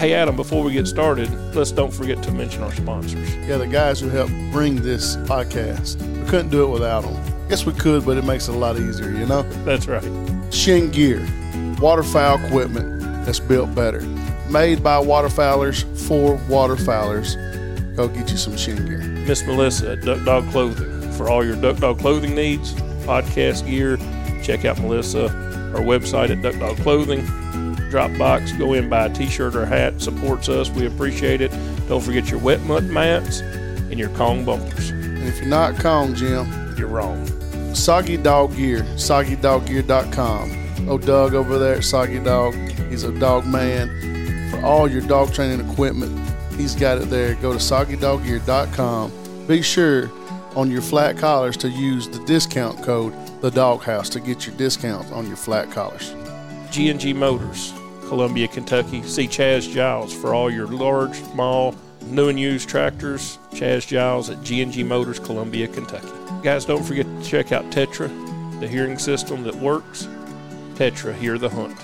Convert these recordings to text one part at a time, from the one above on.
Hey, Adam, before we get started, let's don't forget to mention our sponsors. Yeah, the guys who helped bring this podcast. We couldn't do it without them. Guess we could, but it makes it a lot easier, you know? That's right. Chene Gear, waterfowl equipment that's built better. Made by waterfowlers for waterfowlers. Go get you some Chene Gear. Miss Melissa at Duck Dog Clothing. For all your Duck Dog clothing needs, podcast gear, check out Melissa, our website at Duck Dog Clothing. Dropbox, go in, buy a t shirt or hat, supports us. We appreciate it. Don't forget your wet mud mats and your Kong bumpers. And if you're not Kong, Jim, You're wrong. Soggy Dog Gear, soggydoggear.com. Oh, Doug over there at Soggy Dog, he's a dog man. For all your dog training equipment, he's got it there. Go to soggydoggear.com. Be sure on your flat collars to use the discount code the doghouse to get your discount on your flat collars. G&G Motors, Columbia, Kentucky. See Chaz Giles for all your large, small, new and used tractors. Chaz Giles at G&G Motors, Columbia, Kentucky. Guys, don't forget to check out Tetra, the hearing system that works. Tetra, hear the hunt.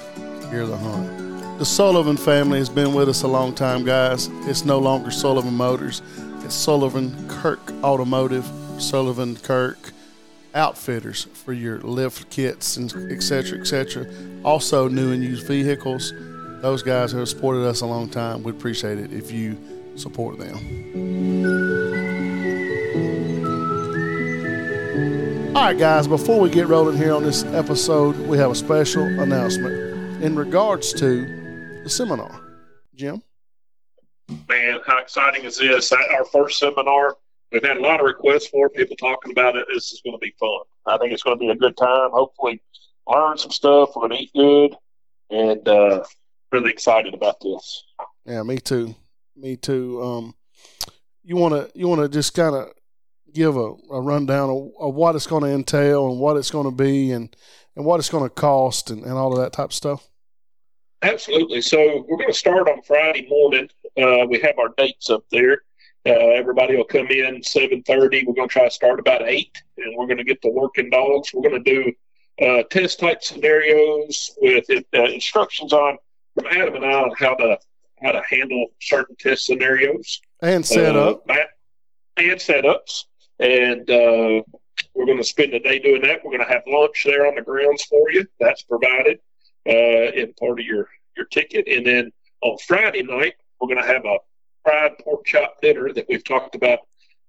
Hear the hunt. The Sullivan family has been with us a long time, guys. It's no longer Sullivan Motors. It's Sullivan Kirk Automotive, Sullivan Kirk Outfitters for your lift kits and et cetera, et cetera. Also, new and used vehicles. Those guys who have supported us a long time. We'd appreciate it if you support them. All right, guys, before we get rolling here on this episode, we have a special announcement in regards to the seminar. Jim? man, how exciting is this? Our first seminar. We've had a lot of requests for people talking about it. This is going to be fun. I think it's going to be a good time. Hopefully, learn some stuff. We're going to eat good, and uh, really excited about this. Yeah, me too. Me too. Um, you want to you want to just kind of give a, a rundown of, of what it's going to entail and what it's going to be and and what it's going to cost and, and all of that type of stuff. Absolutely. So we're going to start on Friday morning. Uh, we have our dates up there. Uh, everybody will come in seven thirty. We're going to try to start about eight, and we're going to get the working dogs. We're going to do uh, test type scenarios with uh, instructions on from Adam and I on how to how to handle certain test scenarios And set uh, and setups. And uh, we're going to spend the day doing that. We're going to have lunch there on the grounds for you. That's provided uh, in part of your, your ticket. And then on Friday night, we're going to have a fried pork chop dinner that we've talked about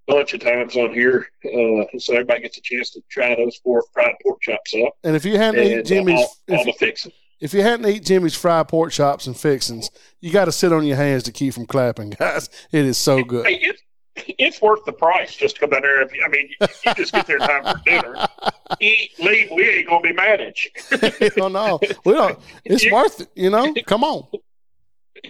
a bunch of times on here. Uh, so everybody gets a chance to try those four fried pork chops up. And if you hadn't eaten uh, Jimmy's all, all if, if you hadn't eaten Jimmy's fried pork chops and fixings, you got to sit on your hands to keep from clapping, guys. It is so good. Hey, it's, it's worth the price just to come down there. You, I mean, you just get there in time for dinner, eat, leave. We ain't gonna be mad at you. oh no, we don't. It's You- worth it. You know, come on.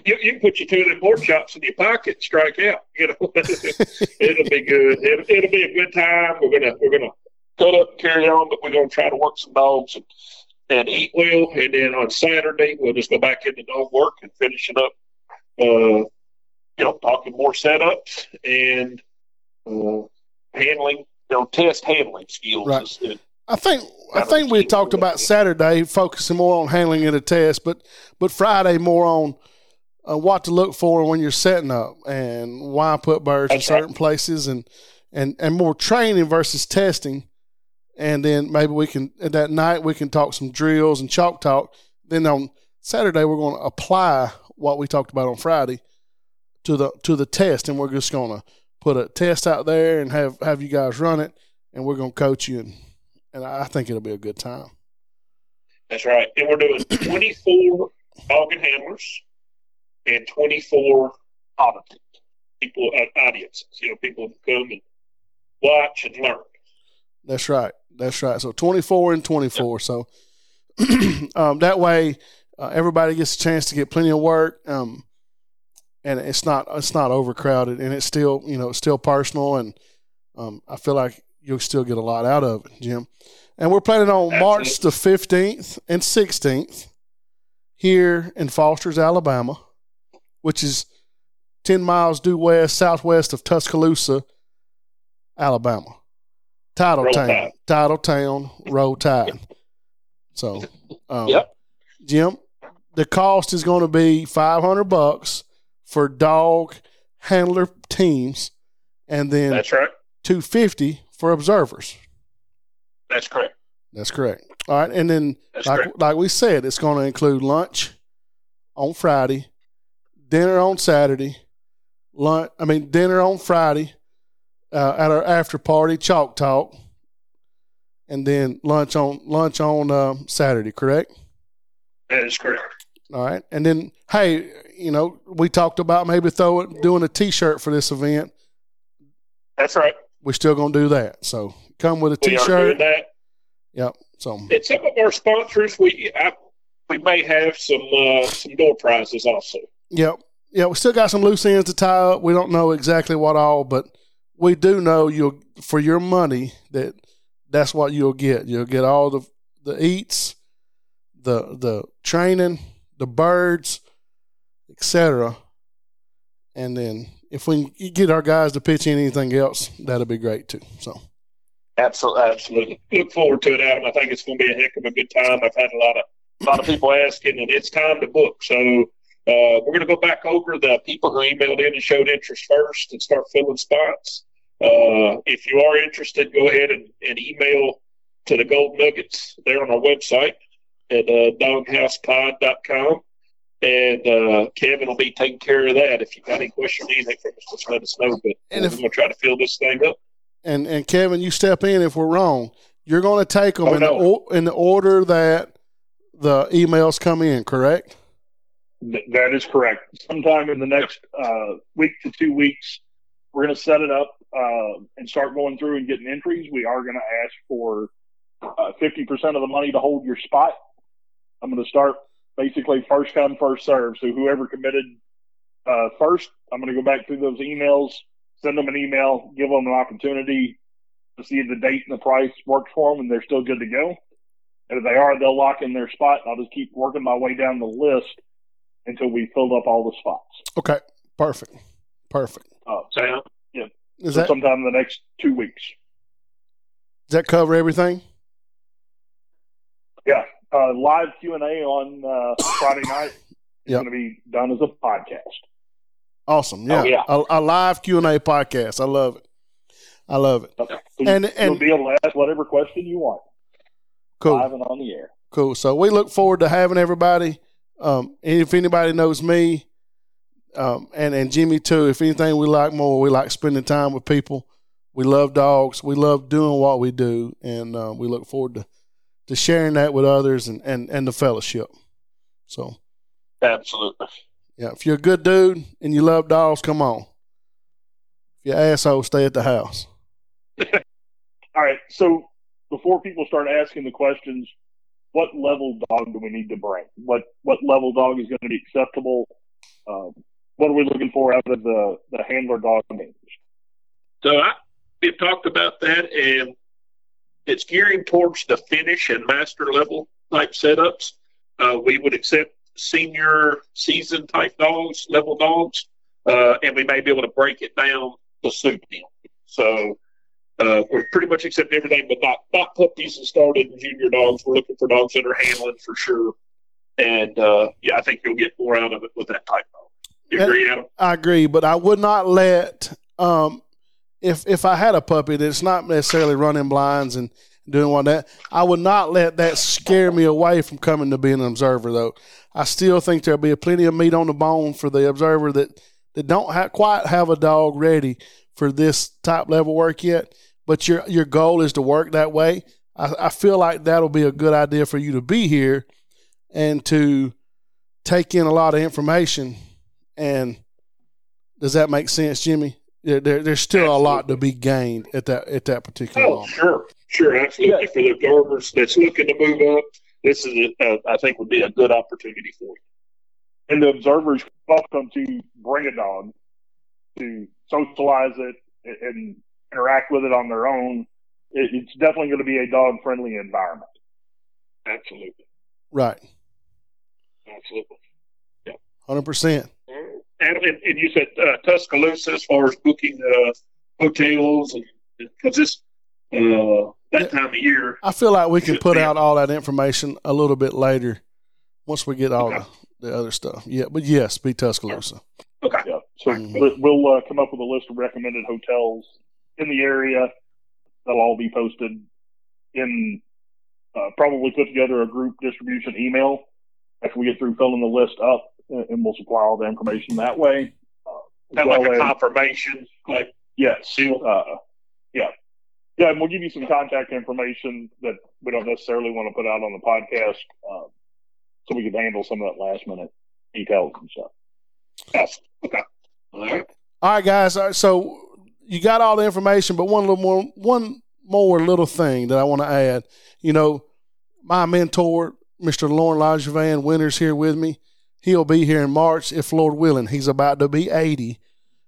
You, you can put your two of them pork chops in your pocket and strike out. You know, it'll be good. It'll, it'll be a good time. We're gonna we're gonna cut up and carry on, but we're gonna try to work some dogs and and eat well. And then on Saturday, we'll just go back into dog work and finish it up. Uh, you know, talking more setups and uh, handling, you know, test handling skills. Right. I think I think we talked about Saturday focusing more on handling in a test, but but Friday more on uh, what to look for when you're setting up and why put birds in certain places and and and more training versus testing. And then maybe we can at that night we can talk some drills and chalk talk. Then on Saturday we're going to apply what we talked about on Friday to the to the test, and we're just going to put a test out there and have have you guys run it, and we're going to coach you and and I think it'll be a good time. That's right. And we're doing 24 dog and handlers and 24 auditors, people, uh, audiences, you know, people who come and watch and learn. That's right. That's right. So 24 and 24. So um, that way, uh, everybody gets a chance to get plenty of work. Um, and it's not it's not overcrowded, and it's still you know it's still personal, and um, I feel like you'll still get a lot out of it, Jim. And we're planning on March the 15th and 16th here in Fosters, Alabama, which is 10 miles due west, southwest of Tuscaloosa, Alabama. Title Roll town, Tide. title town, roll tide. So, um, Yep. Jim, the cost is going to be 500 bucks. for dog handler teams, and then That's right. two fifty for observers. That's correct. That's correct. All right, and then That's like correct. like we said, it's going to include lunch on Friday, dinner on Saturday, lunch. I mean dinner on Friday uh, at our after party, chalk talk, and then lunch on lunch on um, Saturday. Correct. That is correct. All right, and then hey, you know we talked about maybe throw it doing a T-shirt for this event. That's right. We're still going to do that. So come with a We T-shirt. that. Yep. So And some of our sponsors, we I, we may have some uh, some door prizes also. Yep. Yeah, we still got some loose ends to tie up. We don't know exactly what all, but we do know you'll for your money that that's what you'll get. You'll get all the the eats, the the training, the birds, etc. And then if we get our guys to pitch in anything else, that'll be great too. So Absolutely, absolutely. Look forward to it, Adam. I think it's going to be a heck of a good time. I've had a lot of a lot of people asking, and it's time to book. So uh, we're going to go back over the people who emailed in and showed interest first, and start filling spots. Uh, if you are interested, go ahead and, and email to the Gold Nuggets. They're on our website at uh, doghousepod.com. And uh, Kevin will be taking care of that. If you've got any questions, anything from us, just let us know. But And we're going to try to fill this thing up. and and Kevin, you step in if we're wrong. You're going to take them Oh, in, no. or- in the order that the emails come in, correct? Th- that is correct. Sometime in the next uh, week to two weeks, we're going to set it up uh, and start going through and getting entries. We are going to ask for uh, 50% of the money to hold your spot. I'm going to start basically first come, first serve. So whoever committed uh, first, I'm going to go back through those emails, send them an email, give them an opportunity to see if the date and the price works for them and they're still good to go. And if they are, they'll lock in their spot. I'll just keep working my way down the list until we filled up all the spots. Okay, perfect, perfect. Uh, Sound? Is so that sometime in the next two weeks. does that cover everything? Yeah, uh, live Q and A on uh, Friday night is Yep. going to be done as a podcast. Awesome. Yeah, Oh, yeah. A, a live Q and A podcast. I love it. I love it. So And- you'll and- be able to ask whatever question you want Cool. live and on the air. Cool. So we look forward to having everybody. Um, and if anybody knows me, um, and and Jimmy too, if anything we like more, we like spending time with people. We love dogs. We love doing what we do, and uh, we look forward to to sharing that with others and and and the fellowship. So Absolutely. yeah, if you're a good dude and you love dogs, come on. If you're an asshole, stay at the house. All right. So before people start asking the questions, what level dog do we need to bring? What what level dog is going to be acceptable? Um, what are we looking for out of the the handler dog? So I, we've talked about that, and it's gearing towards the finish and master level type setups. Uh, we would accept senior season type dogs, level dogs, uh, and we may be able to break it down to suit them. So uh, we're pretty much accept everything, but not not puppies and started and junior dogs. We're looking for dogs that are handling for sure. And uh, yeah, I think you'll get more out of it with that type dog. You And- agree, Adam? I agree, but I would not let um if if I had a puppy that's not necessarily running blinds and doing all that, I would not let that scare me away from coming to be an observer. Though I still think there'll be plenty of meat on the bone for the observer that that don't ha- quite have a dog ready for this top level work yet. But your your goal is to work that way. I, I feel like that'll be a good idea for you to be here and to take in a lot of information and does that make sense, Jimmy? There, there, there's still a lot to be gained at that at that particular Oh, moment. sure, sure, absolutely. For the observers that's looking to move up, this is, a, uh, I think, would be a good opportunity for you. and the observers welcome to bring a dog to socialize it and- and interact with it on their own. It, it's definitely going to be a dog friendly environment. Absolutely, Right, absolutely. hundred percent. And, and, and you said uh, Tuscaloosa as far as booking uh, hotels, and because this uh, that time of year, I feel like we can put out all that information a little bit later once we get all Okay. the, the other stuff. Yeah, but yes, be Tuscaloosa. okay, So Mhm. we'll- we'll uh, come up with a list of recommended hotels in the area. That'll all be posted in. Uh, probably put together a group distribution email after we get through filling the list up, and and we'll supply all the information that way. Uh, as like well a as- confirmation. Like, Yes. Uh, yeah. Yeah, and we'll give you some contact information that we don't necessarily want to put out on the podcast, uh, so we can handle some of that last minute details and stuff. yes. Okay. All right. Guys. All right, so you got all the information, but one little more, one more little thing that I want to add. You know, my mentor, Mr. Lauren Lajavan, Winter's here with me. He'll be here in March, if Lord willing. He's about to be 80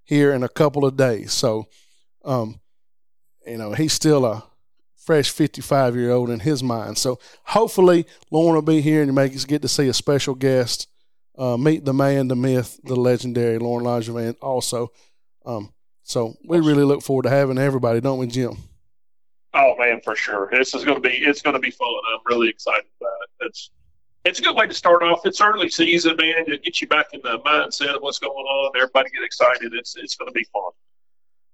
here in a couple of days. So, um, you know, he's still a fresh 55 year old in his mind. So hopefully Lauren will be here and you may get to see a special guest uh, meet the man, the myth, the legendary Lauren Lajavan also. Um, so we really look forward to having everybody, don't we, Jim? Oh man, for sure. This is going to be it's going to be fun. I'm really excited about it. It's it's a good way to start off. It's early season, man. To get you back in the mindset of what's going on. Everybody get excited. It's it's going to be fun.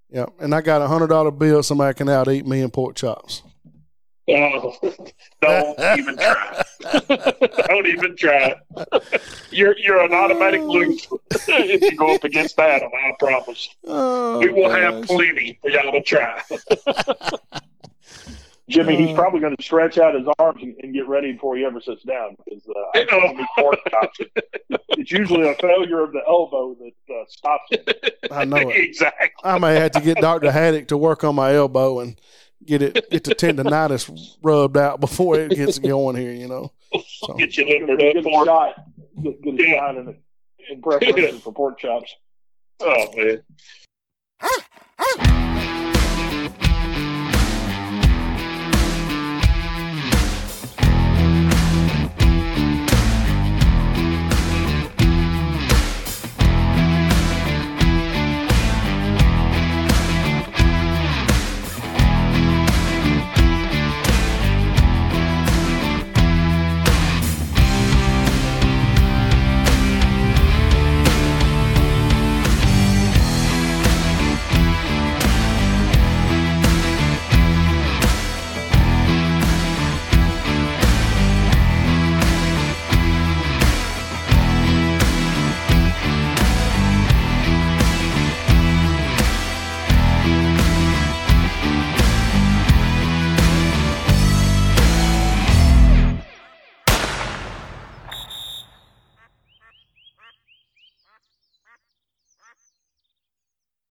Yeah, and I got a hundred dollar bill. Somebody can out eat me and pork chops. Oh, don't even try. don't even try. You're you're an automatic loser if you go up against that. I promise. Oh, we will have plenty for y'all to try. Jimmy, he's Uh, probably going to stretch out his arms and, and get ready before he ever sits down because uh, I Oh. think he pork chops. it's usually a failure of the elbow that uh, stops it. I know it. exactly. I may have to get Doctor Haddock to work on my elbow and get it get the tendonitis rubbed out before it gets going here. You know, so. get you in up a shot. Get a shot in, in preparation for pork chops. Oh man. Ah, ah.